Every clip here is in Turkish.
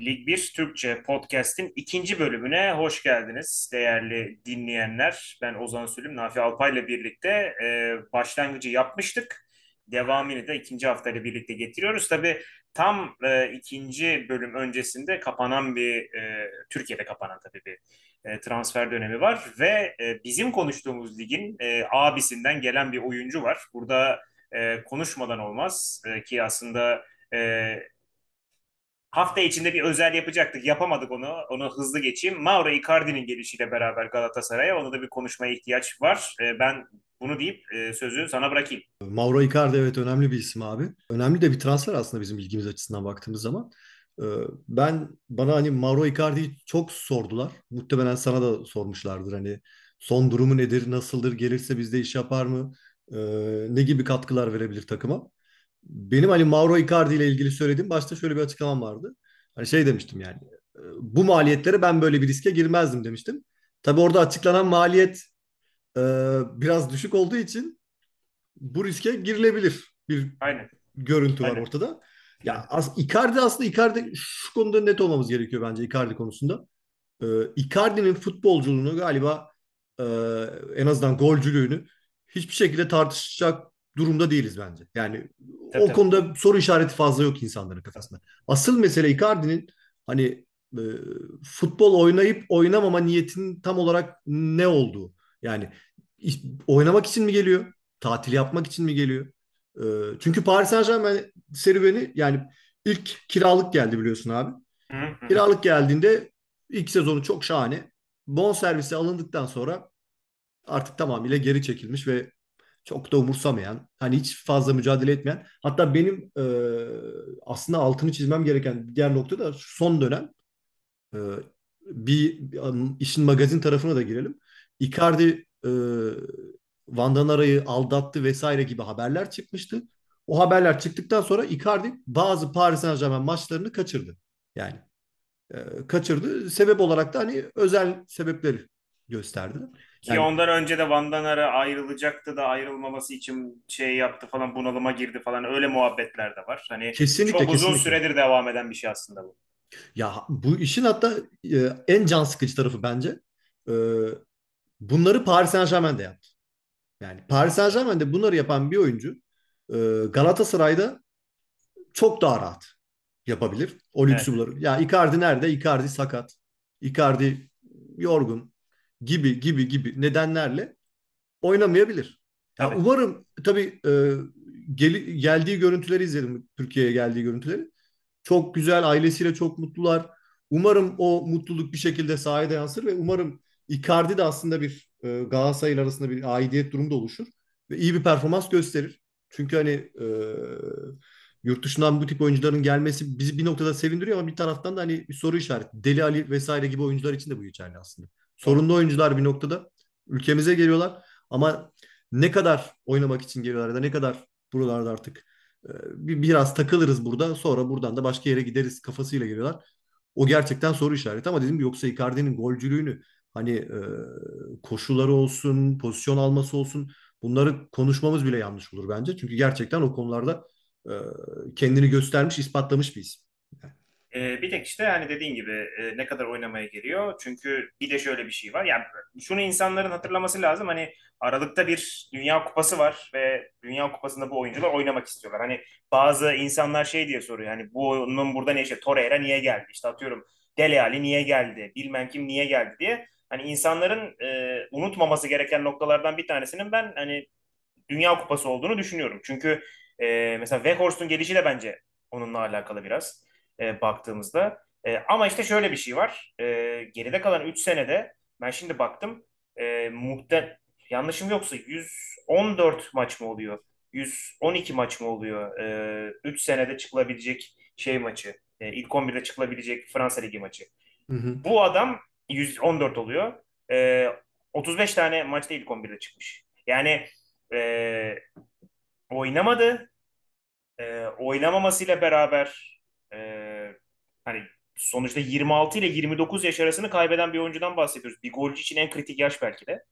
Lig 1 Türkçe Podcast'in ikinci bölümüne hoş geldiniz değerli dinleyenler. Ben Ozan Sülüm, Nafi Alpay ile birlikte e, başlangıcı yapmıştık. Devamını da ikinci haftayla birlikte getiriyoruz. Tabii tam e, ikinci bölüm öncesinde kapanan bir, e, Türkiye'de kapanan tabii bir e, transfer dönemi var. Ve e, bizim konuştuğumuz ligin e, abisinden gelen bir oyuncu var. Burada e, konuşmadan olmaz e, ki aslında... E, hafta içinde bir özel yapacaktık. Yapamadık onu. Onu hızlı geçeyim. Mauro Icardi'nin gelişiyle beraber Galatasaray'a onu da bir konuşmaya ihtiyaç var. E, ben bunu deyip e, sözü sana bırakayım. Mauro Icardi evet önemli bir isim abi. Önemli de bir transfer aslında bizim ilgimiz açısından baktığımız zaman. E, ben bana hani Mauro Icardi'yi çok sordular. Muhtemelen sana da sormuşlardır hani son durumu nedir, nasıldır, gelirse bizde iş yapar mı, e, ne gibi katkılar verebilir takıma. Benim hani Mauro Icardi ile ilgili söylediğim başta şöyle bir açıklamam vardı. Hani şey demiştim yani e, bu maliyetlere ben böyle bir riske girmezdim demiştim. Tabii orada açıklanan maliyet e, biraz düşük olduğu için bu riske girilebilir bir Aynen. görüntü var Aynen. ortada. Ya as Icardi aslında Icardi şu konuda net olmamız gerekiyor bence Icardi konusunda. E, Icardi'nin futbolculuğunu galiba e, en azından golcülüğünü hiçbir şekilde tartışacak durumda değiliz bence. Yani Tabii o tabii. konuda soru işareti fazla yok insanların kafasında. Asıl mesele Icardi'nin hani e, futbol oynayıp oynamama niyetinin tam olarak ne olduğu. Yani oynamak için mi geliyor? Tatil yapmak için mi geliyor? E, çünkü Paris Saint-Germain serüveni yani ilk kiralık geldi biliyorsun abi. Kiralık geldiğinde ilk sezonu çok şahane. Bon servisi alındıktan sonra artık tamamıyla geri çekilmiş ve çok da umursamayan, hani hiç fazla mücadele etmeyen. Hatta benim e, aslında altını çizmem gereken diğer nokta da son dönem e, bir işin magazin tarafına da girelim. Icardi e, Van Danara'yı aldattı vesaire gibi haberler çıkmıştı. O haberler çıktıktan sonra Icardi bazı Paris Saint-Germain maçlarını kaçırdı. Yani e, kaçırdı. Sebep olarak da hani özel sebepleri gösterdi. Ki Yani ondan önce de Van Danara ayrılacaktı da ayrılmaması için şey yaptı falan bunalıma girdi falan öyle muhabbetler de var. Hani kesinlikle çok uzun kesinlikle. süredir devam eden bir şey aslında bu. Ya bu işin hatta e, en can sıkıcı tarafı bence e, bunları Paris Saint-Germain de yaptı. Yani Paris Saint-Germain'de bunları yapan bir oyuncu e, Galatasaray'da çok daha rahat yapabilir. O lüksü Evet. bulur. Ya Icardi nerede? Icardi sakat. Icardi yorgun gibi gibi gibi nedenlerle oynamayabilir. Ya Tabii. umarım tabii e, geli- geldiği görüntüleri izledim. Türkiye'ye geldiği görüntüleri. Çok güzel, ailesiyle çok mutlular. Umarım o mutluluk bir şekilde sahaya da yansır ve umarım Icardi de aslında bir e, Galatasaray arasında bir aidiyet durumu da oluşur ve iyi bir performans gösterir. Çünkü hani e, yurt dışından bu tip oyuncuların gelmesi bizi bir noktada sevindiriyor ama bir taraftan da hani bir soru işareti. Deli Ali vesaire gibi oyuncular için de bu geçerli aslında. Sorunlu oyuncular bir noktada ülkemize geliyorlar ama ne kadar oynamak için geliyorlar ya da ne kadar buralarda artık e, bir, biraz takılırız burada. Sonra buradan da başka yere gideriz kafasıyla geliyorlar. O gerçekten soru işareti ama dedim yoksa Icardi'nin golcülüğünü hani e, koşuları olsun, pozisyon alması olsun bunları konuşmamız bile yanlış olur bence. Çünkü gerçekten o konularda e, kendini göstermiş, ispatlamış bir isim. Ee, bir tek işte hani dediğin gibi e, ne kadar oynamaya geliyor. Çünkü bir de şöyle bir şey var. Yani şunu insanların hatırlaması lazım. Hani Aralık'ta bir Dünya Kupası var ve Dünya Kupası'nda bu oyuncular oynamak istiyorlar. Hani bazı insanlar şey diye soruyor. Hani bu onun burada ne işte Torreira niye geldi? İşte atıyorum Dele Alli niye geldi? Bilmem kim niye geldi diye. Hani insanların e, unutmaması gereken noktalardan bir tanesinin ben hani Dünya Kupası olduğunu düşünüyorum. Çünkü e, mesela Weghorst'un gelişi de bence onunla alakalı biraz e, baktığımızda. E, ama işte şöyle bir şey var. E, geride kalan 3 senede ben şimdi baktım e, muhte yanlışım yoksa 114 maç mı oluyor? 112 maç mı oluyor? E, 3 senede çıkılabilecek şey maçı. E, ilk 11'de çıkılabilecek Fransa Ligi maçı. Hı hı. Bu adam 114 oluyor. E, 35 tane maçta ilk 11'de çıkmış. Yani e, oynamadı. E, oynamamasıyla beraber e, hani sonuçta 26 ile 29 yaş arasını kaybeden bir oyuncudan bahsediyoruz. Bir golcü için en kritik yaş belki de.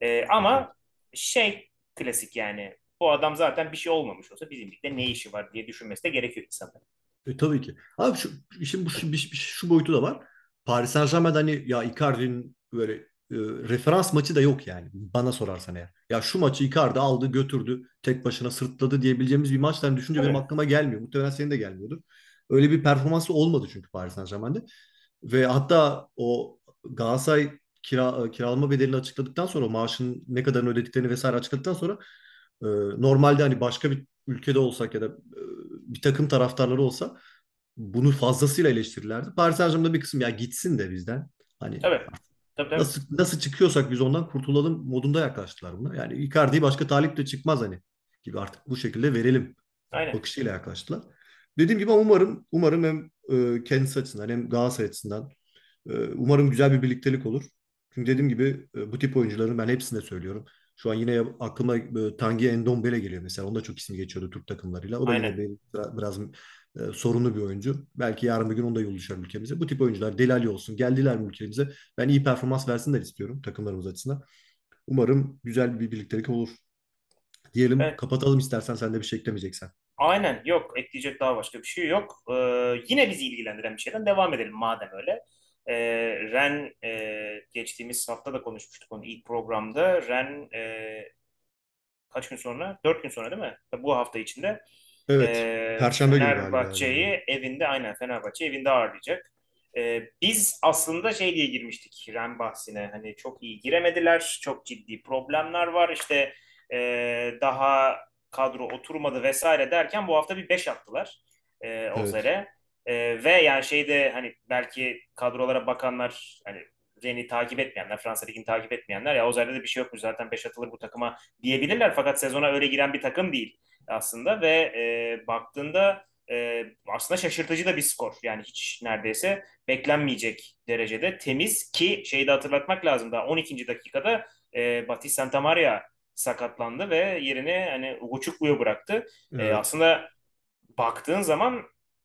E, ama şey klasik yani bu adam zaten bir şey olmamış olsa bizim ligde ne işi var diye düşünmesi de gerekiyor insanların. E, tabii ki. Abi şu işin bu şu, şu, şu boyutu da var. Paris Saint-Germain'de hani ya Icardi'nin böyle e, referans maçı da yok yani bana sorarsan eğer. Ya şu maçı Icardi aldı götürdü tek başına sırtladı diyebileceğimiz bir maçtan düşünce benim Tabii. aklıma gelmiyor. Muhtemelen senin de gelmiyordur. Öyle bir performansı olmadı çünkü Paris Saint-Germain'de. Ve hatta o Galatasaray kira, kiralama bedelini açıkladıktan sonra maaşın ne kadarını ödediklerini vesaire açıkladıktan sonra e, normalde hani başka bir ülkede olsak ya da e, bir takım taraftarları olsa bunu fazlasıyla eleştirirlerdi. Paris Saint-Germain'de bir kısım ya gitsin de bizden. Hani Tabii. Tabii tabii. nasıl nasıl çıkıyorsak biz ondan kurtulalım modunda yaklaştılar buna. Yani Icardi'yi başka talip de çıkmaz hani gibi artık bu şekilde verelim Aynen. bakışıyla yaklaştılar. Dediğim gibi umarım umarım hem e, kendisi açısından hem Galatasaray açısından e, umarım güzel bir birliktelik olur. Çünkü dediğim gibi e, bu tip oyuncuların ben hepsine söylüyorum. Şu an yine aklıma e, Tanguy Ndombele geliyor mesela. Onda çok ismi geçiyordu Türk takımlarıyla. O da yine Aynen. bir, biraz e, sorunlu bir oyuncu. Belki yarın bir gün onda yol düşer ülkemize. Bu tip oyuncular Delali olsun. Geldiler mi ülkemize? Ben iyi performans versinler istiyorum takımlarımız açısından. Umarım güzel bir birliktelik olur. Diyelim Evet. kapatalım istersen sen de bir şey eklemeyeceksen. Aynen. Yok. Ekleyecek daha başka bir şey yok. Ee, yine bizi ilgilendiren bir şeyden devam edelim madem öyle. Ee, Ren e, geçtiğimiz hafta da konuşmuştuk onu ilk programda. Ren e, kaç gün sonra? Dört gün sonra değil mi? Bu hafta içinde Evet. e, Perşembe günü. Fenerbahçe'yi evinde aynen Fenerbahçe evinde ağırlayacak. E, biz aslında şey diye girmiştik Ren bahsine. Hani çok iyi giremediler. Çok ciddi problemler var. İşte e, daha kadro oturmadı vesaire derken bu hafta bir 5 attılar e, Evet. Ozer'e. E, ve yani şeyde hani belki kadrolara bakanlar hani Ren'i takip etmeyenler, Fransa Ligi'ni takip etmeyenler ya Ozer'de de bir şey yokmuş zaten 5 atılır bu takıma diyebilirler. Fakat sezona öyle giren bir takım değil aslında ve e, baktığında e, aslında şaşırtıcı da bir skor. Yani hiç neredeyse beklenmeyecek derecede temiz ki şeyi de hatırlatmak lazım da 12. dakikada e, Batis Santamaria sakatlandı ve yerini hani Ugochukwu bıraktı. E, Evet. aslında baktığın zaman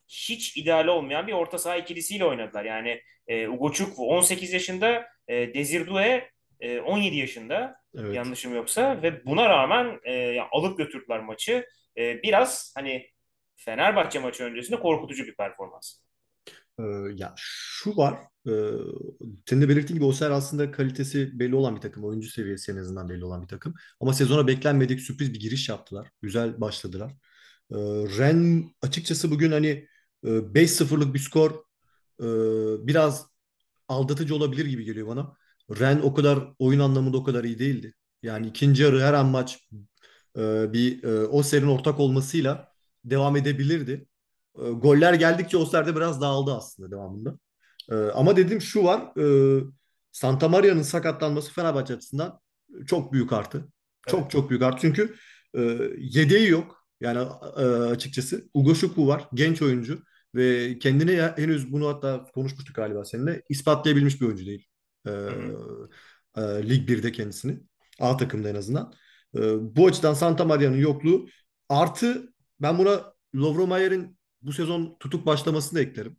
hiç ideal olmayan bir orta saha ikilisiyle oynadılar. Yani e, Ugochukwu 18 yaşında, e, Desirdoue e, 17 yaşında Evet. yanlışım yoksa ve buna rağmen e, ya alıp götürdüler maçı. E, biraz hani Fenerbahçe maçı öncesinde korkutucu bir performans. Ee, ya şu var. E, senin de belirttiğin gibi Oser aslında kalitesi belli olan bir takım. Oyuncu seviyesi en azından belli olan bir takım. Ama sezona beklenmedik sürpriz bir giriş yaptılar. Güzel başladılar. Ee, Ren açıkçası bugün hani e, 5-0'lık bir skor e, biraz aldatıcı olabilir gibi geliyor bana. Ren o kadar oyun anlamında o kadar iyi değildi. Yani ikinci yarı her an maç e, bir e, Oser'in ortak olmasıyla devam edebilirdi. E, goller geldikçe Oster de biraz dağıldı aslında devamında. E, ama dediğim şu var. E, Santa Maria'nın sakatlanması Fenerbahçe açısından çok büyük artı. Tabii. Çok çok büyük artı. Çünkü e, yedeği yok. Yani e, açıkçası. Ugo Şukwu var. Genç oyuncu. Ve kendini ya- henüz bunu hatta konuşmuştuk galiba seninle. ispatlayabilmiş bir oyuncu değil. E, e, Lig birde kendisini. A takımda en azından. E, bu açıdan Santa Maria'nın yokluğu artı ben buna Lovro Mayer'in bu sezon tutuk başlamasını da eklerim.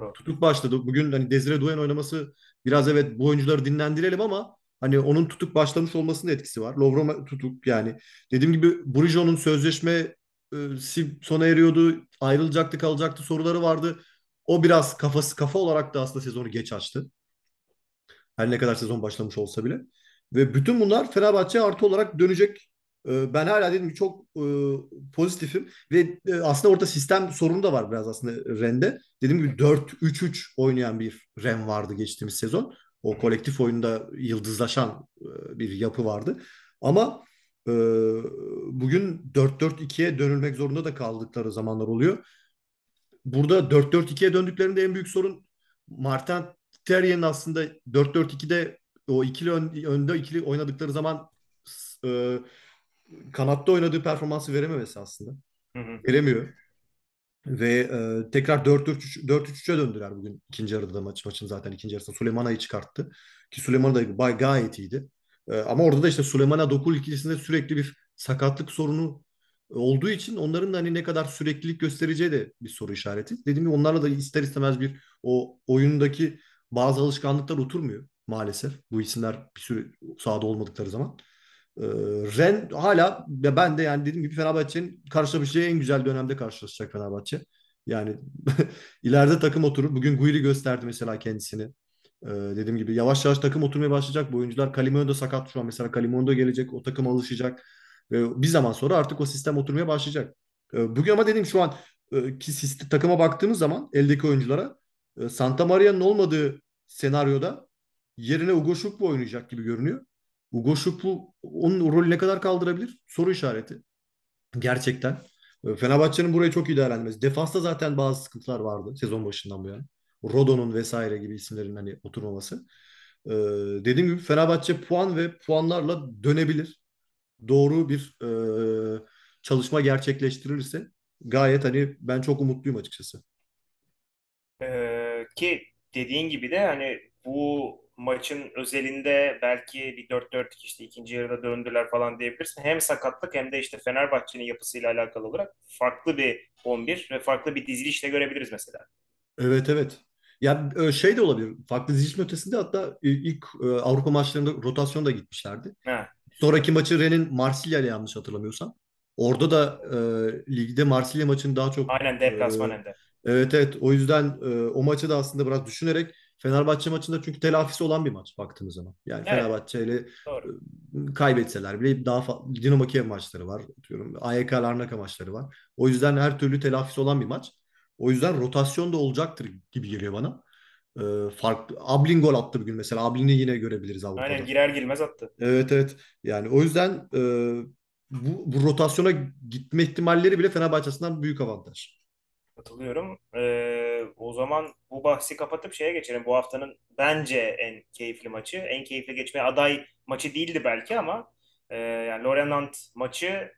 Doğru. Tutuk başladı. Bugün hani Desire Doué'nin oynaması biraz evet bu oyuncuları dinlendirelim ama hani onun tutuk başlamış olmasının etkisi var. Lovro tutuk yani. Dediğim gibi Brujon'un sözleşme e, sona eriyordu. Ayrılacaktı kalacaktı soruları vardı. O biraz kafası kafa olarak da aslında sezonu geç açtı. Her ne kadar sezon başlamış olsa bile. Ve bütün bunlar Fenerbahçe'ye artı olarak dönecek. Ee, Ben hala dedim ki çok e, pozitifim ve e, aslında orada sistem sorunu da var biraz aslında Ren'de. Dediğim gibi 4-3-3 oynayan bir Ren vardı geçtiğimiz sezon. O kolektif oyunda yıldızlaşan e, bir yapı vardı. Ama e, bugün 4-4-2'ye dönülmek zorunda da kaldıkları zamanlar oluyor. Burada 4-4-2'ye döndüklerinde en büyük sorun Martin Terrier'in aslında 4-4-2'de o ikili ön- önde ikili oynadıkları zaman e, kanatta oynadığı performansı verememesi aslında. Hı hı. Veremiyor. Ve e, tekrar 4-3 4-3'e döndüler bugün ikinci yarıda da maç maçın zaten ikinci yarısında Süleymana'yı çıkarttı. Ki Süleyman da bay, gayet iyiydi. E, ama orada da işte Süleyman'a Dokul ikilisinde sürekli bir sakatlık sorunu olduğu için onların da hani ne kadar süreklilik göstereceği de bir soru işareti. Dediğim gibi onlarla da ister istemez bir o oyundaki bazı alışkanlıklar oturmuyor maalesef. Bu isimler bir süre sahada olmadıkları zaman. Ee, Ren hala ben de yani dediğim gibi Fenerbahçe'nin karşılaşacağı en güzel dönemde karşılaşacak Fenerbahçe. Yani ileride takım oturur. Bugün Guiri gösterdi mesela kendisini. Ee, dediğim gibi yavaş yavaş takım oturmaya başlayacak bu oyuncular. Kalimero da sakat şu an. Mesela Kalimero da gelecek. O takıma alışacak. Ve bir zaman sonra artık o sistem oturmaya başlayacak. Ee, bugün ama dediğim şu an e, ki sistem, takıma baktığımız zaman eldeki oyunculara e, Santa Maria'nın olmadığı senaryoda yerine Ugo Şuklu oynayacak gibi görünüyor. Ugo Şuklu onun rolü ne kadar kaldırabilir? Soru işareti. Gerçekten. E, Fenerbahçe'nin burayı çok iyi değerlendirmesi. Defansta zaten bazı sıkıntılar vardı sezon başından bu yana. Rodon'un vesaire gibi isimlerin hani oturmaması. Ee, dediğim gibi Fenerbahçe puan ve puanlarla dönebilir. Doğru bir e, çalışma gerçekleştirirse gayet hani ben çok umutluyum açıkçası. Ee, ki dediğin gibi de hani bu maçın özelinde belki bir dört 4 işte ikinci yarıda döndüler falan diyebilirsin. Hem sakatlık hem de işte Fenerbahçe'nin yapısıyla alakalı olarak farklı bir 11 ve farklı bir dizilişle görebiliriz mesela. Evet evet. Ya e, şey de olabilir. Farklı dizilişin ötesinde hatta ilk e, Avrupa maçlarında rotasyon da gitmişlerdi. Ha, Sonraki maçı Rennes'in Marsilya ile yanlış hatırlamıyorsam. Orada da e, ligde Marsilya maçını daha çok aynen e, deplasman de. evet evet o yüzden e, o maçı da aslında biraz düşünerek Fenerbahçe maçında çünkü telafisi olan bir maç baktığımız zaman. Yani Evet Fenerbahçe ile doğru. kaybetseler bile daha fa- Dinamo Kiev maçları var diyorum. AYK Larnaka maçları var. O yüzden her türlü telafisi olan bir maç. O yüzden rotasyon da olacaktır gibi geliyor bana. E, farklı Ablin gol attı bugün mesela. Ablin'i yine görebiliriz Aynen Avrupa'da. girer girmez attı. Evet evet. Yani o yüzden e, bu, bu rotasyona gitme ihtimalleri bile Fenerbahçe açısından büyük avantaj. Katılıyorum. Ee, o zaman bu bahsi kapatıp şeye geçelim. Bu haftanın bence en keyifli maçı. En keyifli geçmeye aday maçı değildi belki ama e, yani Lorient maçı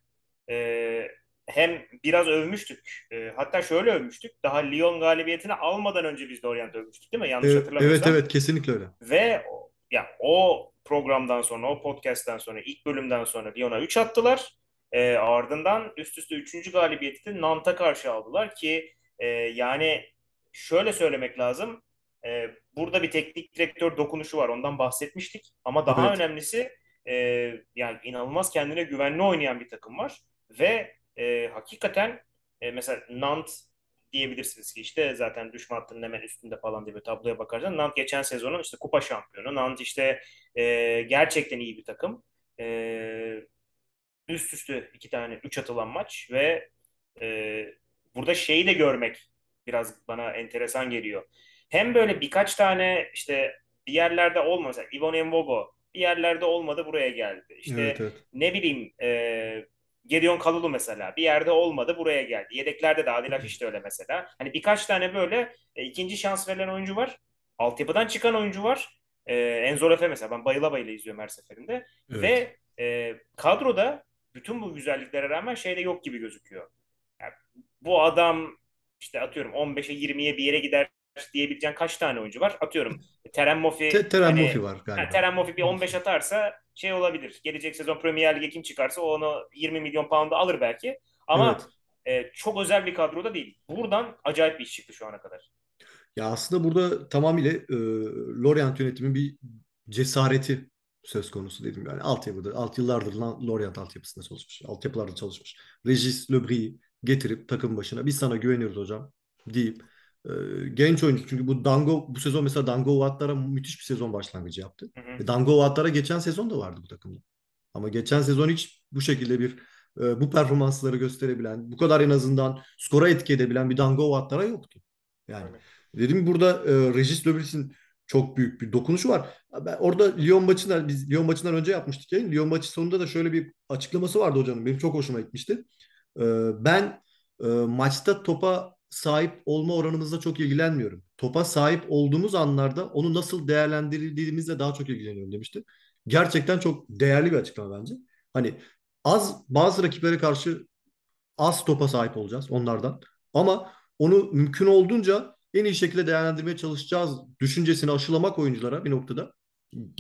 e, hem biraz övmüştük. E, hatta şöyle övmüştük. Daha Lyon galibiyetini almadan önce biz Lorient övmüştük değil mi? Yanlış evet hatırlamıyorsam. evet kesinlikle öyle. Ve o- ya o programdan sonra, o podcast'ten sonra, ilk bölümden sonra Lyon'a 3 attılar. Ee, ardından üst üste üçüncü galibiyeti de Nant'a karşı aldılar ki e, yani şöyle söylemek lazım. E, burada bir teknik direktör dokunuşu var. Ondan bahsetmiştik. Ama daha Evet. önemlisi e, yani inanılmaz kendine güvenli oynayan bir takım var. Ve e, hakikaten e, mesela Nant diyebilirsiniz ki işte zaten düşme hattının hemen üstünde falan diye bir tabloya bakarsan Nant geçen sezonun işte kupa şampiyonu. Nant işte e, gerçekten iyi bir takım. E, üst üste iki tane üç atılan maç ve e, burada şeyi de görmek biraz bana enteresan geliyor. Hem böyle birkaç tane işte bir yerlerde olmasa Ivan Embogo bir yerlerde olmadı buraya geldi. Evet İşte evet. ne bileyim e, Gedeon Kalulu mesela bir yerde olmadı buraya geldi. Yedeklerde de Adil Afiş de öyle mesela. Hani birkaç tane böyle e, ikinci şans verilen oyuncu var. Altyapıdan çıkan oyuncu var. E, Enzo Lefe mesela ben bayıla bayıla izliyorum her seferinde. Evet. Ve e, kadroda bütün bu güzelliklere rağmen şey de yok gibi gözüküyor. Yani bu adam işte atıyorum 15'e 20'ye bir yere gider diyebileceğin kaç tane oyuncu var? Atıyorum Terem Te Moffi Teren Moffi hani var ha, galiba. Terem Moffi bir 15 atarsa şey olabilir. Gelecek sezon Premier Lig'e kim çıkarsa o onu 20 milyon pound'a alır belki. Ama Evet. e, çok özel bir kadroda değil. Buradan acayip bir iş çıktı şu ana kadar. Ya aslında burada tamamıyla e, Lorient yönetimin bir cesareti söz konusu dedim yani. Altyapıda, alt yıllardır Lorient altyapısında çalışmış. Altyapılarda çalışmış. Regis Lebris'i getirip takım başına biz sana güveniyoruz hocam deyip e, genç oyuncu çünkü bu Dango bu sezon mesela Dango Ouattara müthiş bir sezon başlangıcı yaptı. Hı hı. E, Dango Ouattara geçen sezon da vardı bu takımda. Ama geçen sezon hiç bu şekilde bir e, bu performansları gösterebilen, bu kadar en azından skora etki edebilen bir Dango Ouattara yoktu. Yani Aynen. dedim burada e, Regis Lebris'in çok büyük bir dokunuşu var. Ben orada Lyon maçından biz Lyon maçından önce yapmıştık yayın. Lyon maçı sonunda da şöyle bir açıklaması vardı hocanın. Benim çok hoşuma gitmişti. E, ben e, maçta topa sahip olma oranımızla çok ilgilenmiyorum. Topa sahip olduğumuz anlarda onu nasıl değerlendirildiğimizle daha çok ilgileniyorum demişti. Gerçekten çok değerli bir açıklama bence. Hani az bazı rakiplere karşı az topa sahip olacağız onlardan. Ama onu mümkün olduğunca en iyi şekilde değerlendirmeye çalışacağız düşüncesini aşılamak oyunculara bir noktada.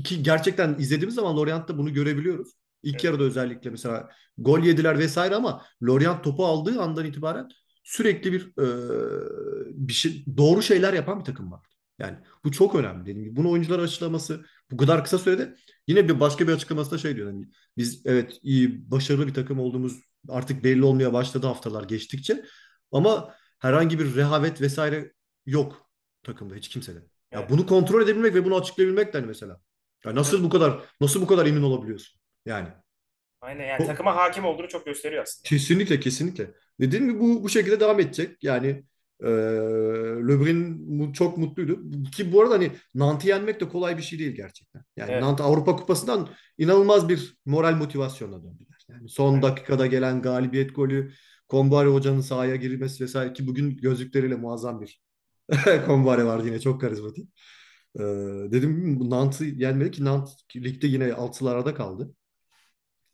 Ki gerçekten izlediğimiz zaman Lorient'te bunu görebiliyoruz. İlk Evet. yarıda özellikle mesela gol yediler vesaire ama Lorient topu aldığı andan itibaren sürekli bir e, bir şey doğru şeyler yapan bir takım var. Yani bu çok önemli dediğim gibi. Bunu oyunculara açıklaması bu kadar kısa sürede yine bir başka bir açıklamasında şey diyor. Hani biz evet iyi başarılı bir takım olduğumuz artık belli olmaya başladı haftalar geçtikçe. Ama herhangi bir rehavet vesaire yok takımda hiç kimsede. Ya Evet. bunu kontrol edebilmek ve bunu açıklayabilmek de hani mesela. Ya nasıl Evet. bu kadar nasıl bu kadar emin olabiliyorsun? Yani. Aynen yani Bu- takıma hakim olduğunu çok gösteriyor aslında. Kesinlikle kesinlikle. Dediğim gibi bu bu şekilde devam edecek. Yani e, Löbrin çok mutluydu. Ki bu arada hani Nant'ı yenmek de kolay bir şey değil gerçekten. Yani Evet. Nant Avrupa Kupası'ndan inanılmaz bir moral motivasyonla döndüler. Yani son Aynen. dakikada gelen galibiyet golü, Kombari Hoca'nın sahaya girmesi vesaire ki bugün gözlükleriyle muazzam bir Kombari vardı yine çok karizmatik. E, dedim Nant'ı yenmedi ki Nant ligde yine altılarda kaldı.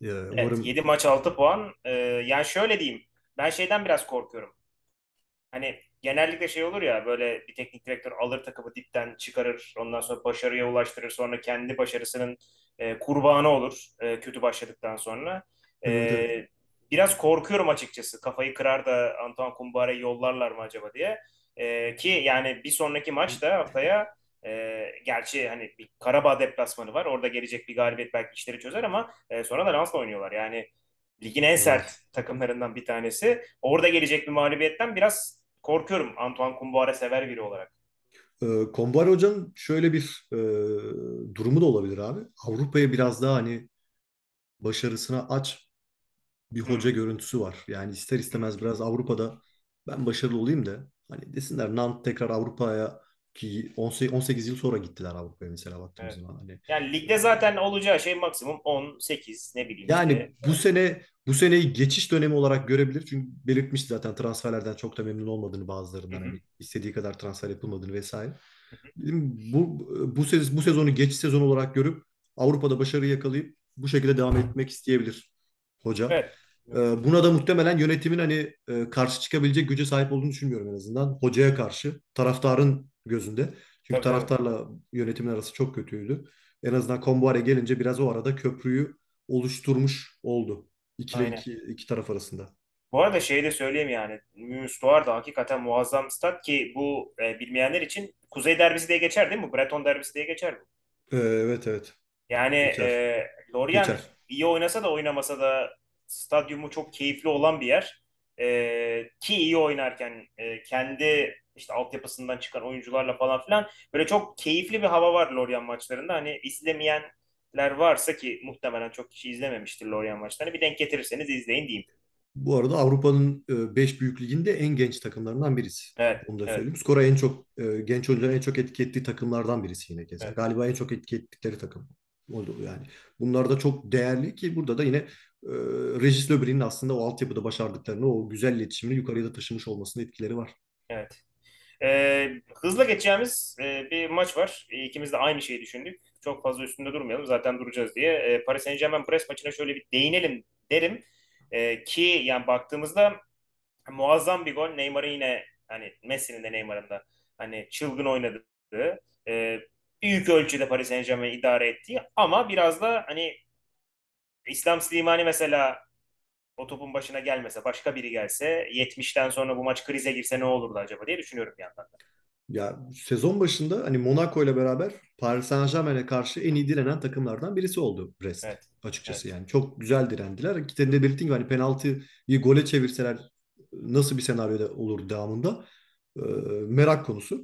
E, Evet, umarım 7 maç 6 puan. Ee, yani şöyle diyeyim. Ben şeyden biraz korkuyorum. Hani genellikle şey olur ya böyle bir teknik direktör alır takımı dipten çıkarır. Ondan sonra başarıya ulaştırır. Sonra kendi başarısının e, kurbanı olur. e, kötü başladıktan sonra. evet. E, biraz korkuyorum açıkçası. Kafayı kırar da Antoine Kumbare'yi yollarlar mı acaba diye. E, ki yani bir sonraki maçta haftaya e, gerçi hani bir Karabağ deplasmanı var. Orada gelecek bir galibiyet belki işleri çözer ama e, sonra da Lens'la oynuyorlar. Yani ligin en sert Evet. takımlarından bir tanesi. Orada gelecek bir mağlubiyetten biraz korkuyorum Antoine Kombouaré sever biri olarak. E, Kombari Hoca'nın şöyle bir e, durumu da olabilir abi. Avrupa'ya biraz daha hani başarısına aç bir hoca Hmm, görüntüsü var. Yani ister istemez biraz Avrupa'da ben başarılı olayım da hani desinler Nantes tekrar Avrupa'ya ki 18, 18 yıl sonra gittiler Avrupa'ya mesela baktığımız evet. zaman. Hani Yani ligde zaten olacağı şey maksimum 10, 8 ne bileyim Yani işte. bu sene bu seneyi geçiş dönemi olarak görebilir. Çünkü belirtmişti zaten transferlerden çok da memnun olmadığını bazılarından hani istediği kadar transfer yapılmadığını vesaire. hı bu bu sez- bu sezonu geçiş sezonu olarak görüp Avrupa'da başarı yakalayıp bu şekilde devam etmek isteyebilir hoca. Evet. Ee, buna da muhtemelen yönetimin hani e, karşı çıkabilecek güce sahip olduğunu düşünmüyorum en azından. Hocaya karşı, taraftarın gözünde. Çünkü Tabii taraftarla yönetimin arası çok kötüydü. En azından Komboare gelince biraz o arada köprüyü oluşturmuş oldu. İki, Aynen. iki, iki taraf arasında. Bu arada şey de söyleyeyim yani. Müstoğar da hakikaten muazzam stat ki bu e, bilmeyenler için Kuzey derbisi diye geçer değil mi? Breton derbisi diye geçer mi? Ee, evet evet. Yani Geçer. e, Lorient Geçer. iyi oynasa da oynamasa da stadyumu çok keyifli olan bir yer. E, ki iyi oynarken e, kendi işte altyapısından çıkan oyuncularla falan filan böyle çok keyifli bir hava var Lorient maçlarında. Hani izlemeyenler varsa ki muhtemelen çok kişi izlememiştir Lorient maçlarını. Bir denk getirirseniz izleyin diyeyim. Bu arada Avrupa'nın 5 büyük liginde en genç takımlarından birisi. Evet, Onu da evet, söyleyeyim. Skora en çok e, genç oyuncuların en çok etki ettiği takımlardan birisi yine keza. evet. Galiba en çok etki ettikleri takım. Oldu yani. Bunlar da çok değerli ki burada da yine e, Regis Löbrin'in aslında o altyapıda başardıklarını, o güzel iletişimini yukarıya da taşımış olmasının etkileri var. evet. Ee, hızla geçeceğimiz e, bir maç var. E, İkimiz de aynı şeyi düşündük. Çok fazla üstünde durmayalım. Zaten duracağız diye. E, Paris Saint-Germain Brest maçına şöyle bir değinelim derim. E, ki yani baktığımızda muazzam bir gol. Neymar'ın yine hani Messi'nin de Neymar'ın da hani çılgın oynadığı e, büyük ölçüde Paris Saint-Germain idare ettiği ama biraz da hani İslam Slimani mesela o topun başına gelmese başka biri gelse 70'ten sonra bu maç krize girse ne olurdu acaba diye düşünüyorum bir yandan. da. Ya sezon başında hani Monaco ile beraber Paris Saint-Germain'e karşı en iyi direnen takımlardan birisi oldu Brest Evet. açıkçası Evet. yani. Çok güzel direndiler. İkide de belirttiğim gibi hani penaltıyı gole çevirseler nasıl bir senaryoda olur devamında e, merak konusu.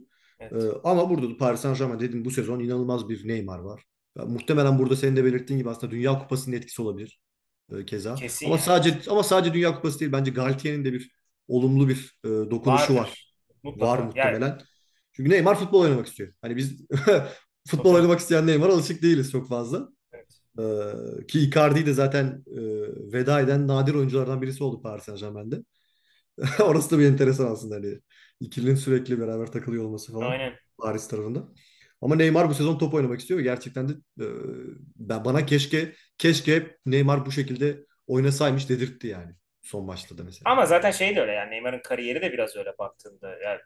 E, Evet. ama burada da Paris Saint-Germain dedim bu sezon inanılmaz bir Neymar var. Ya, muhtemelen burada senin de belirttiğin gibi aslında Dünya Kupası'nın etkisi olabilir e, keza. Kesin Ama ya sadece ama sadece Dünya Kupası değil bence Galtier'in de bir olumlu bir e, dokunuşu var. Vardır. Var Mutlaka. Yani muhtemelen. Çünkü Neymar futbol oynamak istiyor. Hani biz futbol tabii. oynamak isteyen Neymar alışık değiliz çok fazla. Evet. Ee, ki Icardi de zaten e, veda eden nadir oyunculardan birisi oldu Paris Saint-Germain'de. Orası da bir enteresan aslında hani ikilinin sürekli beraber takılıyor olması falan Aynen. Paris tarafında. Ama Neymar bu sezon top oynamak istiyor. Gerçekten de e, ben bana keşke keşke Neymar bu şekilde oynasaymış dedirtti yani son maçta da mesela. Ama zaten şey de öyle yani Neymar'ın kariyeri de biraz öyle baktığında. Yani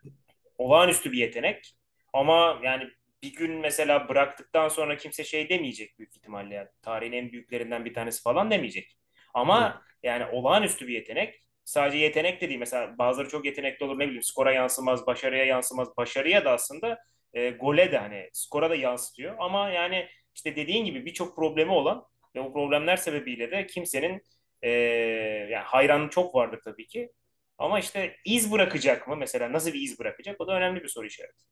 olağanüstü bir yetenek. Ama yani bir gün mesela bıraktıktan sonra kimse şey demeyecek büyük ihtimalle yani. Tarihin en büyüklerinden bir tanesi falan demeyecek. Evet. Ama yani olağanüstü bir yetenek. Sadece yetenek de değil. Mesela bazıları çok yetenekli olur ne bileyim skora yansımaz, başarıya yansımaz. Başarıya da aslında e, gole de hani skora da yansıtıyor. Ama yani işte dediğin gibi birçok problemi olan ve o problemler sebebiyle de kimsenin e, yani hayranı çok vardır tabii ki. Ama işte iz bırakacak mı? Mesela nasıl bir iz bırakacak? O da önemli bir soru işareti.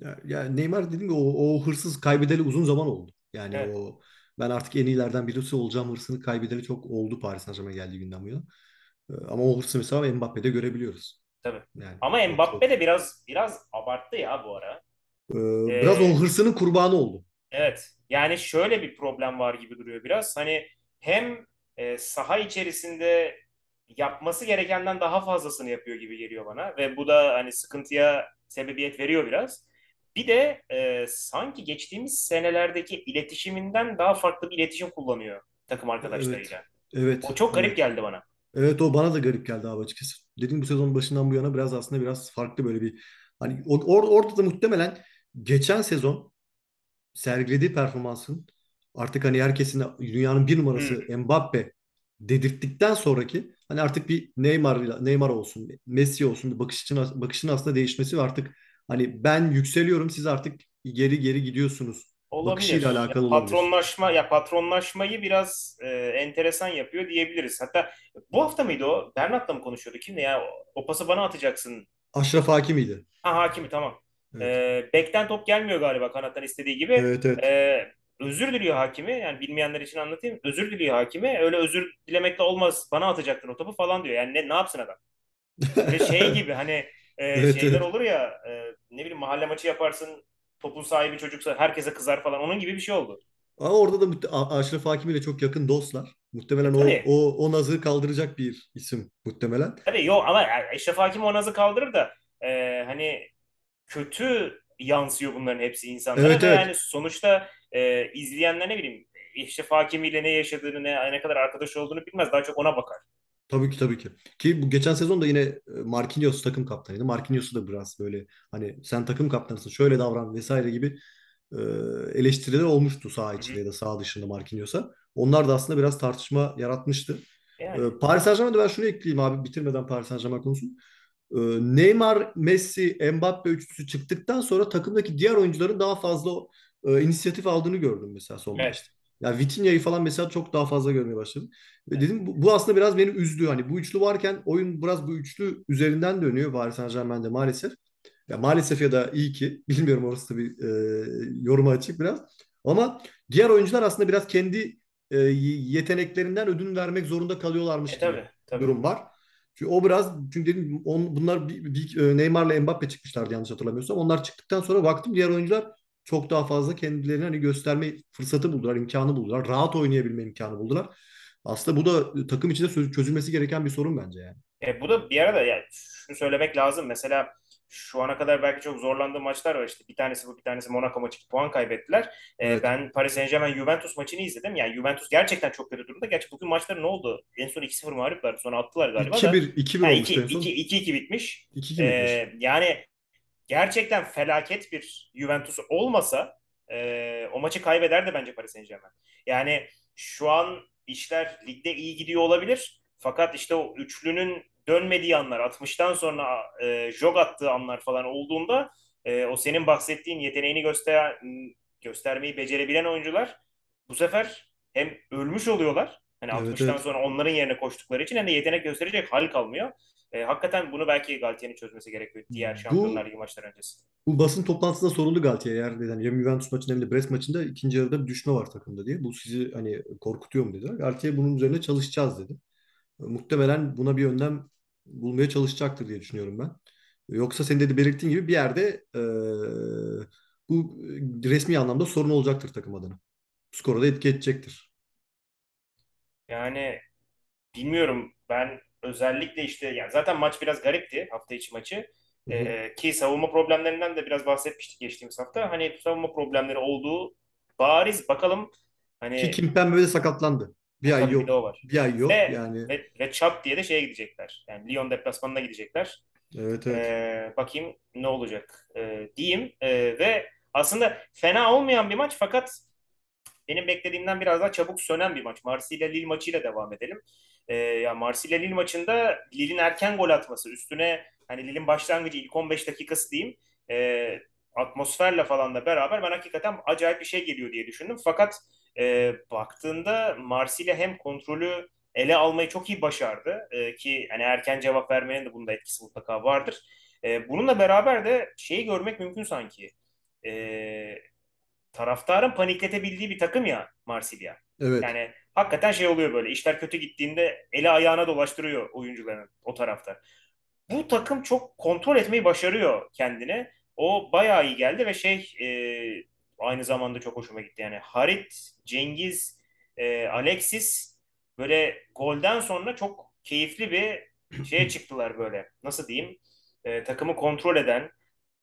Ya, ya Neymar dediğim gibi o, o hırsız kaybedeli uzun zaman oldu. Yani Evet, o ben artık en iyilerden birisi olacağım hırsını kaybedeli çok oldu Paris Saint-Germain'e geldiği günden bu yana. Ee, Ama o hırsı mesela Mbappe'de görebiliyoruz. tabii. Yani Ama çok çok. Mbappe de biraz biraz abarttı ya bu ara. Ee, biraz o Ee, hırsının kurbanı oldu. Evet. Yani şöyle bir problem var gibi duruyor biraz. Hani hem e, saha içerisinde yapması gerekenden daha fazlasını yapıyor gibi geliyor bana ve bu da hani sıkıntıya sebebiyet veriyor biraz. Bir de e, sanki geçtiğimiz senelerdeki iletişiminden daha farklı bir iletişim kullanıyor takım Evet. arkadaşlarıyla. O Evet. çok garip Evet. geldi bana. Evet o bana da garip geldi abi açıkçası. Dediğim bu sezon başından bu yana biraz aslında biraz farklı böyle bir hani or- or- orada da muhtemelen geçen sezon sergilediği performansın artık hani herkesin dünyanın bir numarası Hmm, Mbappe dedirttikten sonraki hani artık bir Neymar Neymar olsun, Messi olsun bir bakışın bakışın aslında değişmesi ve artık hani ben yükseliyorum siz artık geri geri gidiyorsunuz bakışıyla olabilir. Ya alakalı olabilir. patronlaşma ya patronlaşmayı biraz e, enteresan yapıyor diyebiliriz. Hatta bu hafta mıydı o? Bernat'la mı konuşuyordu? Kimdi ya? O, o pası bana atacaksın Aşraf Hakimi'ydi. Ha Hakimi tamam. Evet. Ee, bekten top gelmiyor galiba kanattan istediği gibi. Evet evet. Ee, özür diliyor Hakimi. Yani bilmeyenler için anlatayım. Özür diliyor Hakimi. Öyle özür dilemekle olmaz. Bana atacaktın o topu falan diyor. Yani ne, ne yapsın adam? Böyle şey gibi hani e, Evet şeyler evet. olur ya e, ne bileyim mahalle maçı yaparsın topun sahibi çocuksa herkese kızar falan. Onun gibi bir şey oldu. Ama orada da muhte- A- Aşraf Hakimi ile çok yakın dostlar. E, Muhtemelen o tabii. o o nazı kaldıracak bir isim muhtemelen. Tabii yok ama yani Eşref Hakimi o nazı kaldırır da e, hani kötü yansıyor bunların hepsi insanlara Evet ve evet. yani sonuçta e, izleyenler ne bileyim Eşref Hakimi ile ne yaşadığını ne, ne kadar arkadaş olduğunu bilmez. Daha çok ona bakar. Tabii ki tabii ki. Ki bu geçen sezon da yine e, Marquinhos takım kaptanıydı. Marquinhos'u da biraz böyle hani sen takım kaptanısın şöyle davran vesaire gibi e, eleştiriler olmuştu saha içinde ya da saha dışında Marquinhos'a. Onlar da aslında biraz tartışma yaratmıştı. E, Yani Paris Saint-Germain'de ben şunu ekleyeyim abi bitirmeden Paris Saint-Germain konusunu. E, Neymar, Messi, Mbappe üçlüsü çıktıktan sonra takımdaki diğer oyuncuların daha fazla e, inisiyatif aldığını gördüm mesela son maçta. evet. Ya Vitinha'yı falan mesela çok daha fazla görmeye başladım. Ve dedim bu, bu aslında biraz beni üzdü. Hani bu üçlü varken oyun biraz bu üçlü üzerinden dönüyor Paris Saint-Germain'de maalesef. Ya maalesef ya da iyi ki bilmiyorum orası da bir e, yoruma açık biraz. Ama diğer oyuncular aslında biraz kendi e, yeteneklerinden ödün vermek zorunda E kalıyorlarmış gibi tabii tabii. durum var. Çünkü o biraz çünkü dedim on, bunlar e, Neymar'la Mbappe çıkmışlardı yanlış hatırlamıyorsam. Onlar çıktıktan sonra baktım diğer oyuncular çok daha fazla kendilerini hani gösterme fırsatı buldular, imkanı buldular. Rahat oynayabilme imkanı buldular. Aslında bu da takım içinde çö- çözülmesi gereken bir sorun bence yani. E, bu da bir arada yani şunu söylemek lazım. Mesela şu ana kadar belki çok zorlandığı maçlar var işte. Bir tanesi bu, bir tanesi Monaco maçı puan kaybettiler. E, Evet. ben Paris Saint-Germain Juventus maçını izledim. Yani Juventus gerçekten çok kötü durumda. Gerçi bugün maçları ne oldu? En son 2-0 mağluplardı. Sonra attılar galiba da. 2-1 2-1 Ha, olmuştu 2 en son. 2 2 bitmiş. 2-2 E, mi bitmiş? yani gerçekten felaket bir Juventus olmasa e, o maçı kaybederdi bence Paris Saint-Germain. Yani şu an işler ligde iyi gidiyor olabilir. Fakat işte o üçlünün dönmediği anlar, 60'tan sonra e, jog attığı anlar falan olduğunda e, o senin bahsettiğin yeteneğini göster göstermeyi becerebilen oyuncular bu sefer hem ölmüş oluyorlar. Hani Evet 60'tan evet. sonra onların yerine koştukları için hem de yetenek gösterecek hal kalmıyor. E, hakikaten bunu belki Galtier'in çözmesi gerekiyor diğer Şampiyonlar Ligi maçları öncesi. Bu basın toplantısında soruldu Galtier eğer yani hem Juventus maçında hem de Brest maçında ikinci yarıda bir düşme var takımda diye. Bu sizi hani korkutuyor mu dediler. Galtier bunun üzerine çalışacağız dedi. Muhtemelen buna bir önlem bulmaya çalışacaktır diye düşünüyorum ben. Yoksa senin de belirttiğin gibi bir yerde e, bu resmi anlamda sorun olacaktır takım adına. Skora da etki edecektir. Yani bilmiyorum ben özellikle işte yani zaten maç biraz garipti hafta içi maçı. Hı hı. Ee, ki savunma problemlerinden de biraz bahsetmiştik geçtiğimiz hafta. Hani savunma problemleri olduğu bariz bakalım Ki hani Kimpembe de sakatlandı. Bir ay yok. var. Bir ay yok Ve yani. ve, ve çat diye de şeye gidecekler. Yani Lyon deplasmanına gidecekler. Evet evet. Ee, bakayım ne olacak ee, diyeyim. Ee, ve aslında fena olmayan bir maç fakat benim beklediğimden biraz daha çabuk sönen bir maç. Marsilya Lille maçıyla devam edelim. Ee, ya Marsilya Lille maçında Lille'in erken gol atması üstüne hani Lille'in başlangıcı ilk 15 dakikası diyeyim. E, atmosferle falan da beraber ben hakikaten acayip bir şey geliyor diye düşündüm. Fakat e, baktığında Marsilya hem kontrolü ele almayı çok iyi başardı. E, ki hani erken cevap vermenin de bunda etkisi mutlaka vardır. E, bununla beraber de şeyi görmek mümkün sanki. E, taraftarın panikletebildiği bir takım ya Marsilya. Evet. Yani hakikaten şey oluyor böyle işler kötü gittiğinde eli ayağına dolaştırıyor oyuncuların o tarafta. Bu takım çok kontrol etmeyi başarıyor kendine. O bayağı iyi geldi ve şey e, aynı zamanda çok hoşuma gitti. Yani Harit, Cengiz, e, Alexis böyle golden sonra çok keyifli bir şeye çıktılar böyle. Nasıl diyeyim? E, takımı kontrol eden,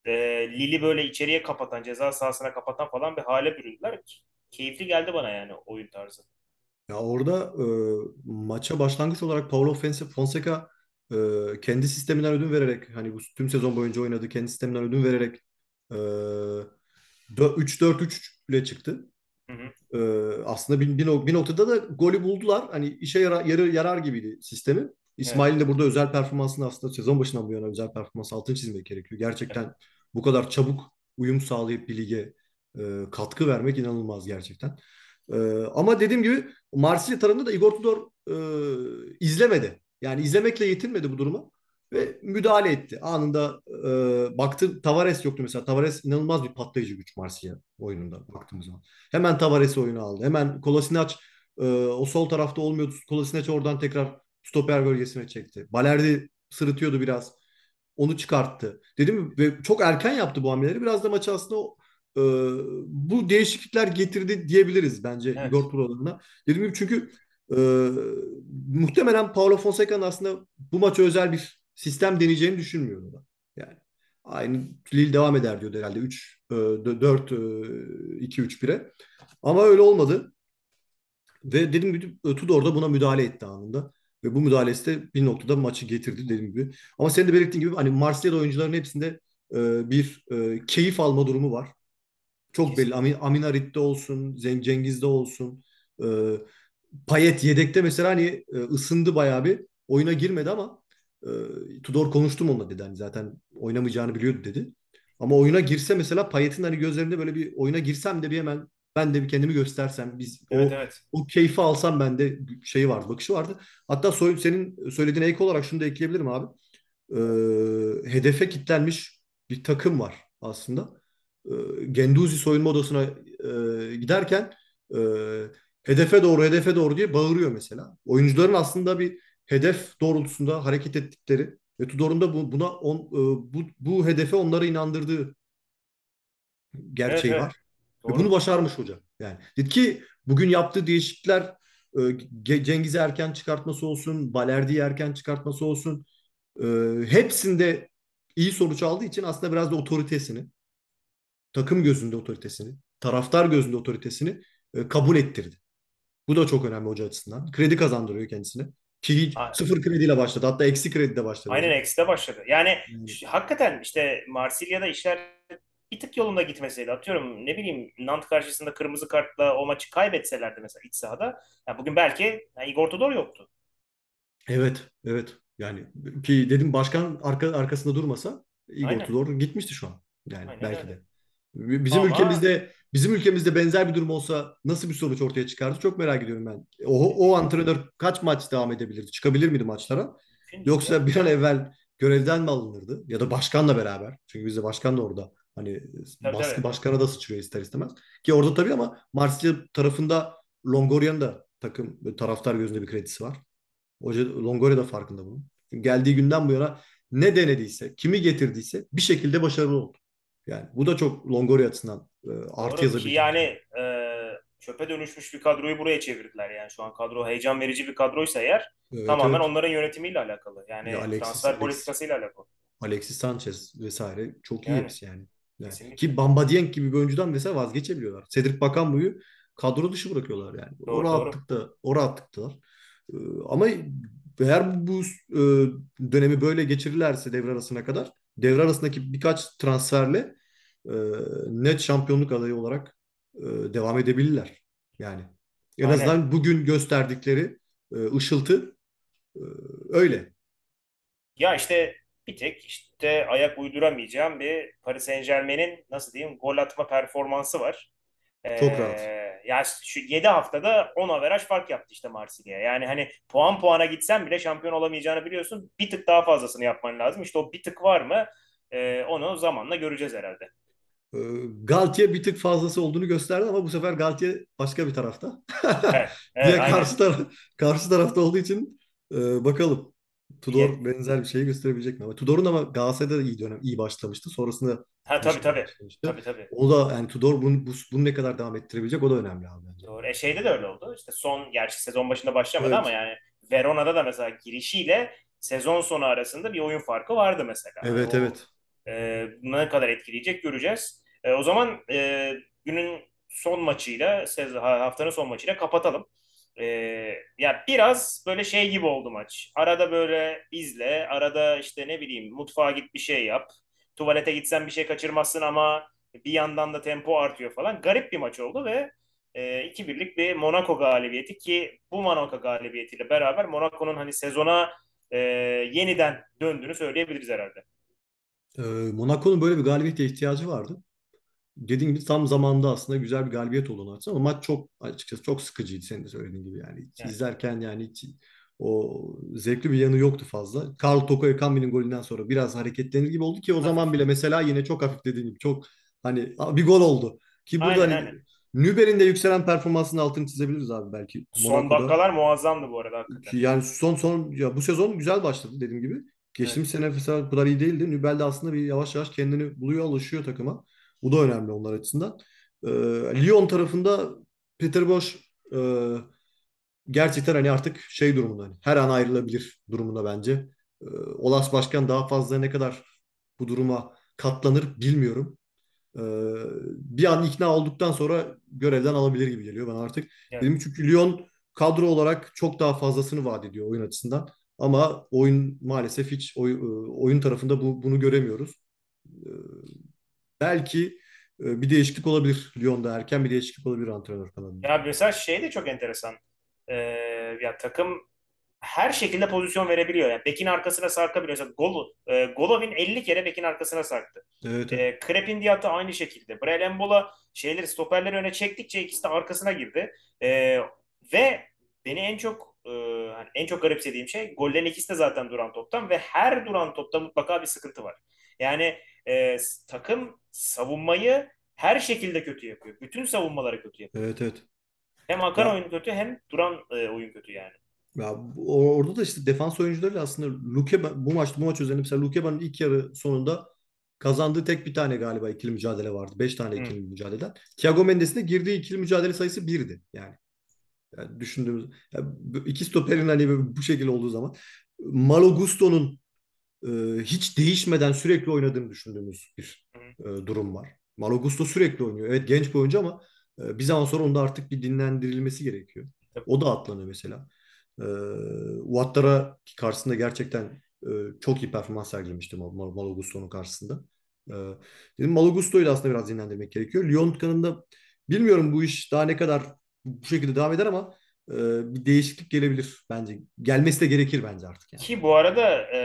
e, Lili böyle içeriye kapatan, ceza sahasına kapatan falan bir hale büründüler. Keyifli geldi bana yani oyun tarzı. Ya orada e, maça başlangıç olarak Paulo Fonseca e, kendi sisteminden ödün vererek hani bu tüm sezon boyunca oynadığı kendi sisteminden ödün vererek e, 3-4-3 ile çıktı. Hı hı. E, aslında bir, bir, bir noktada da golü buldular. Hani işe yarar, yarar, yarar gibiydi sistemi. Evet. İsmail'in de burada özel performansını aslında sezon başından bu yana özel performans altını çizmek gerekiyor. Gerçekten bu kadar çabuk uyum sağlayıp bir lige e, katkı vermek inanılmaz gerçekten. E, ama dediğim gibi Marsilya tarafında da Igor Tudor e, izlemedi. Yani izlemekle yetinmedi bu durumu ve müdahale etti. Anında e, baktı Tavares yoktu mesela. Tavares inanılmaz bir patlayıcı güç Marsilya oyununda baktığımız zaman. Hemen Tavares'i oyuna aldı. Hemen Kolasinac e, o sol tarafta olmuyordu. Kolasinac oradan tekrar stoper bölgesine çekti. Balerdi sırıtıyordu biraz. Onu çıkarttı. Dedim ve çok erken yaptı bu hamleleri. Biraz da maçı aslında e, bu değişiklikler getirdi diyebiliriz bence Evet. Igor. Dediğim gibi çünkü e, muhtemelen Paulo Fonseca'nın aslında bu maça özel bir sistem deneyeceğini düşünmüyorum da. Yani aynı Lille devam eder diyordu herhalde 3 e, 4 e, 2 3 1'e. Ama öyle olmadı. Ve dediğim gibi Tudor da buna müdahale etti anında. Ve bu müdahalesi de bir noktada maçı getirdi dediğim gibi. Ama senin de belirttiğin gibi hani Marsilya'da oyuncuların hepsinde e, bir e, keyif alma durumu var. Çok belli. Amin, Amin Harit'te olsun, Cengiz'de olsun. E, Payet yedekte mesela hani e, ısındı bayağı bir. Oyuna girmedi ama e, Tudor konuştum onunla dedi. Hani zaten oynamayacağını biliyordu dedi. Ama oyuna girse mesela Payet'in hani gözlerinde böyle bir oyuna girsem de bir hemen ben de bir kendimi göstersem biz Evet o evet. o keyfi alsam ben de şeyi vardı, bakışı vardı. Hatta soy, senin söylediğin ek olarak şunu da ekleyebilirim abi. Ee, hedefe kilitlenmiş bir takım var aslında. Ee, Genduzi soyunma odasına e, giderken e, hedefe doğru hedefe doğru diye bağırıyor mesela. Oyuncuların aslında bir hedef doğrultusunda hareket ettikleri ve Tudor'un da bu, buna on, e, bu, bu hedefe onları inandırdığı Evet gerçeği evet. var. Ve bunu başarmış hoca. Yani dedi ki bugün yaptığı değişiklikler e, Cengiz'i erken çıkartması olsun, Balerdi'yi erken çıkartması olsun. e, hepsinde iyi sonuç aldığı için aslında biraz da otoritesini, takım gözünde otoritesini, taraftar gözünde otoritesini e, kabul ettirdi. Bu da çok önemli hoca açısından. Kredi kazandırıyor kendisine. Ki hiç A- sıfır krediyle başladı. Hatta eksi krediyle başladı Aynen hoca. X'de başladı. Yani Yani, ş- hakikaten işte Marsilya'da işler bir tık yolunda gitmeseydi atıyorum ne bileyim Nant karşısında kırmızı kartla o maçı kaybetselerdi mesela iç sahada. Ya bugün belki ya Igor Tudor yoktu. evet, evet. Yani ki dedim başkan arka, arkasında durmasa Igor Aynen. Tudor gitmişti şu an. Yani Aynen belki öyle. de. Bizim Ama ülkemizde bizim ülkemizde benzer bir durum olsa nasıl bir sonuç ortaya çıkardı çok merak ediyorum ben. O, o antrenör kaç maç devam edebilirdi? Çıkabilir miydi maçlara? Yoksa bir an evvel görevden mi alınırdı? Ya da başkanla beraber. Çünkü bizde başkan da orada. Hani Tabii baskı tabii. başkana da sıçrıyor ister istemez. Ki orada tabii ama Marsilya tarafında Longoria'nın da takım taraftar gözünde bir kredisi var. Hoca Longoria da farkında bunun. Çünkü geldiği günden bu yana ne denediyse, kimi getirdiyse bir şekilde başarılı oldu. Yani bu da çok Longoria açısından e, artı Doğru bir yani e, çöpe dönüşmüş bir kadroyu buraya çevirdiler yani şu an kadro heyecan verici bir kadroysa eğer Evet tamamen evet. onların yönetimiyle alakalı. Ya Yani Alexis, transfer politikasıyla alakalı. Alexis Sanchez vesaire çok iyi Yani hepsi yani. Yani ki. Bamba Dieng gibi bir oyuncudan mesela vazgeçebiliyorlar. Cedric Bakambu'yu kadro dışı bırakıyorlar yani. O Doğru doğru. rahatlıkta, o rahatlıktalar. Ee, ama eğer bu e, dönemi böyle geçirirlerse devre arasına kadar devre arasındaki birkaç transferle e, net şampiyonluk adayı olarak e, devam edebilirler. Yani en Aynen. azından bugün gösterdikleri e, ışıltı e, öyle. Ya işte bir tek işte ayak uyduramayacağım bir Paris Saint-Germain'in nasıl diyeyim gol atma performansı var. Ee, Çok rahat. Ya şu 7 haftada 10 averaj fark yaptı işte Marsilya. Yani hani puan puana gitsen bile şampiyon olamayacağını biliyorsun. Bir tık daha fazlasını yapman lazım. İşte o bir tık var mı? Ee, onu zamanla göreceğiz herhalde. Ee, Galtier bir tık fazlası olduğunu gösterdi ama bu sefer Galtier başka bir tarafta. Evet, evet Diye karşı taraf karşı tarafta olduğu için e, bakalım. Tudor benzer bir şeyi gösterebilecek mi? Ama Tudor'un ama Galatasaray'da da iyi dönem, iyi başlamıştı. Sonrasında Ha tabii tabii. başlamıştı. Tabii tabii. O da yani Tudor bunu, bu- bunu ne kadar devam ettirebilecek o da önemli abi bence. Doğru. E şeyde de öyle oldu. İşte son gerçi sezon başında başlamadı ama Evet. yani Verona'da da mesela girişiyle sezon sonu arasında bir oyun farkı vardı mesela. Evet o evet. e, ne kadar etkileyecek göreceğiz. E, o zaman e, günün son maçıyla haftanın son maçıyla kapatalım. E, ya biraz böyle şey gibi oldu maç. Arada böyle izle, arada işte ne bileyim mutfağa git bir şey yap. Tuvalete gitsen bir şey kaçırmazsın ama bir yandan da tempo artıyor falan. Garip bir maç oldu ve e, 2-1'lik bir Monaco galibiyeti ki bu Monaco galibiyetiyle beraber Monaco'nun hani sezona e, yeniden döndüğünü söyleyebiliriz herhalde. Ee, Monaco'nun böyle bir galibiyete ihtiyacı vardı. Dediğim gibi tam zamanında aslında güzel bir galibiyet olduğunu açısından ama maç çok açıkçası çok sıkıcıydı senin de söylediğin gibi yani. Hiç Yani, izlerken yani hiç o zevkli bir yanı yoktu fazla. Carl Toko Ekambi'nin golünden sonra biraz hareketlenir gibi oldu ki o zaman bile mesela yine çok hafif dediğim gibi çok hani bir gol oldu. Ki burada Aynen hani aynen. Nübel'in de yükselen performansının altını çizebiliriz abi belki Son Monaco'da. dakikalar muazzamdı bu arada hakikaten. Ki Yani son son ya bu sezon güzel başladı dediğim gibi. Geçtiğimiz Evet. sene mesela bu kadar iyi değildi. Nübel de aslında bir yavaş yavaş kendini buluyor, alışıyor takıma. Bu da önemli onlar açısından. Ee, Lyon tarafında Peter Bosz e, gerçekten hani artık şey durumunda hani her an ayrılabilir durumunda bence. Ee, Olas Başkan daha fazla ne kadar bu duruma katlanır bilmiyorum. Ee, bir an ikna olduktan sonra görevden alabilir gibi geliyor bana artık. Evet. Benim çünkü Lyon kadro olarak çok daha fazlasını vaat ediyor oyun açısından. Ama oyun maalesef hiç oy- e, oyun tarafında bu, bunu göremiyoruz. Ee, belki e, bir değişiklik olabilir Lyon'da erken bir değişiklik olabilir antrenör kanadında. Ya mesela şey de çok enteresan. Ee, ya takım her şekilde pozisyon verebiliyor. Yani bekin arkasına sarkabiliyor. Mesela Gol, e, Golovin 50 kere bekin arkasına sarktı. Evet. E, Krepin Diatta aynı şekilde. Brel Mbola şeyleri stoperleri öne çektikçe ikisi de arkasına girdi. E, ve beni en çok e, hani en çok garipsediğim şey gollerin ikisi de zaten duran toptan ve her duran topta mutlaka bir sıkıntı var. Yani e, takım savunmayı her şekilde kötü yapıyor. Bütün savunmaları kötü yapıyor. Evet, evet. Hem akan Ya oyun kötü hem duran e, oyun kötü yani. Ya orada da işte defans oyuncuları aslında Luke bu maç bu maç üzerinde mesela Lukeba'nın ilk yarı sonunda kazandığı tek bir tane galiba ikili mücadele vardı. Beş tane ikili mücadeleden. Thiago Mendes'in de girdiği ikili mücadele sayısı birdi yani. Yani düşündüğümüz yani iki stoperin hani bu şekilde olduğu zaman Malo Gusto'nun e, hiç değişmeden sürekli oynadığını düşündüğümüz bir e, durum var. Malo Gusto sürekli oynuyor. Evet genç bir oyuncu ama e, bir zaman sonra onda artık bir dinlendirilmesi gerekiyor. O da atlanıyor mesela. E, Ouattara karşısında gerçekten e, çok iyi performans sergilemişti Mal karşısında. E, dedim Malo Gusto'yu da aslında biraz dinlendirmek gerekiyor. Lyon kanında bilmiyorum bu iş daha ne kadar bu şekilde devam eder ama e, bir değişiklik gelebilir bence. Gelmesi de gerekir bence artık yani. Ki bu arada e,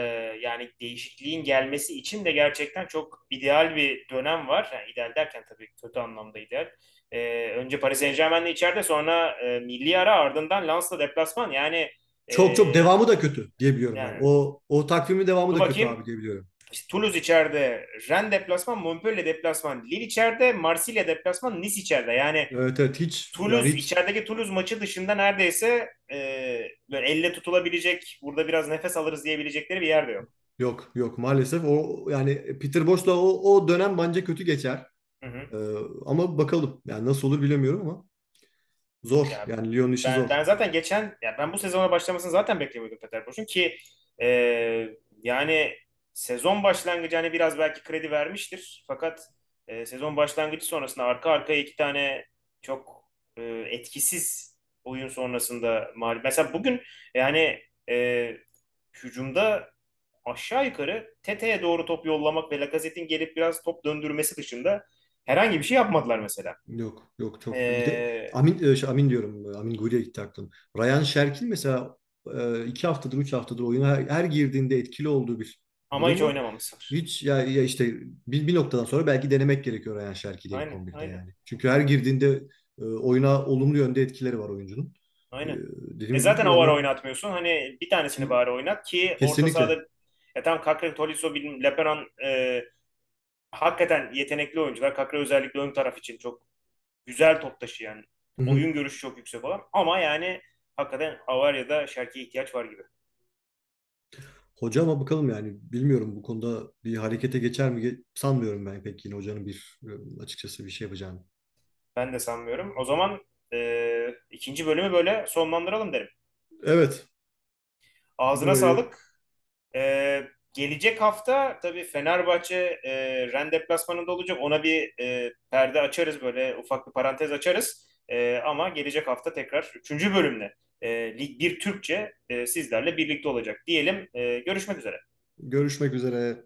yani değişikliğin gelmesi için de gerçekten çok ideal bir dönem var. Yani ideal derken tabii kötü anlamda ideal. E, önce Paris Saint-Germain'le içeride sonra e, milli ara ardından Lens'la deplasman. Yani e, Çok çok devamı da kötü diyebiliyorum ben. yani O o takvimin devamı da kötü bakayım abi diyebiliyorum. işte Toulouse içeride, Rennes deplasman, Montpellier deplasman, Lille içeride, Marsilya deplasman, Nice içeride. Yani Evet evet hiç yani Toulouse hiç içerideki Toulouse maçı dışında neredeyse e, böyle elle tutulabilecek, burada biraz nefes alırız diyebilecekleri bir yerde yok. yok yok maalesef o yani Peter Bosz'la o o dönem bence kötü geçer. Hı hı. Ee, ama bakalım yani nasıl olur bilemiyorum ama zor. Ya Yani Lyon işi ben zor. ben zaten geçen ya ben bu sezona başlamasını zaten beklemiyordum Peter Bosz'un ki e, yani sezon başlangıcı hani biraz belki kredi vermiştir. Fakat e, sezon başlangıcı sonrasında arka arkaya iki tane çok e, etkisiz oyun sonrasında mağlup. Mesela bugün yani e, hücumda aşağı yukarı Tete'ye doğru top yollamak ve Lacazette'in gelip biraz top döndürmesi dışında herhangi bir şey yapmadılar mesela. Yok yok çok bir de E, Amin e, şey, Amin diyorum Amin Guri'ye gitti aklım. Ryan Şerkin mesela e, iki haftadır üç haftadır oyuna her, her girdiğinde etkili olduğu bir ama durum hiç var. oynamamışlar. Hiç ya, ya işte bir, bir noktadan sonra belki denemek gerekiyor Ryan Şerki'de Aynen, 11'de aynen. yani. Çünkü her girdiğinde e, oyuna olumlu yönde etkileri var oyuncunun. E, Aynen. E gibi zaten o ara oynatmıyorsun. Hani bir tanesini bari oynat ki orta sahada kesinlikle. ya tam Kakre, Tolisso, Leperan e, hakikaten yetenekli oyuncular. Kakre özellikle ön taraf için çok güzel top taşıyan, Hı hı. oyun görüşü çok yüksek olan ama yani hakikaten Avarya'da Şerki'ye ihtiyaç var gibi. Hoca ama bakalım yani bilmiyorum bu konuda bir harekete geçer mi sanmıyorum ben pek yine hocanın bir açıkçası bir şey yapacağını. Ben de sanmıyorum. O zaman e, ikinci bölümü böyle sonlandıralım derim. Evet Ağzına böyle sağlık. E, gelecek hafta tabii Fenerbahçe e, Rennes deplasmanında olacak. Ona bir e, perde açarız böyle ufak bir parantez açarız. E, ama gelecek hafta tekrar üçüncü bölümle e, Lig 1 Türkçe e, sizlerle birlikte olacak diyelim. E, görüşmek üzere. görüşmek üzere.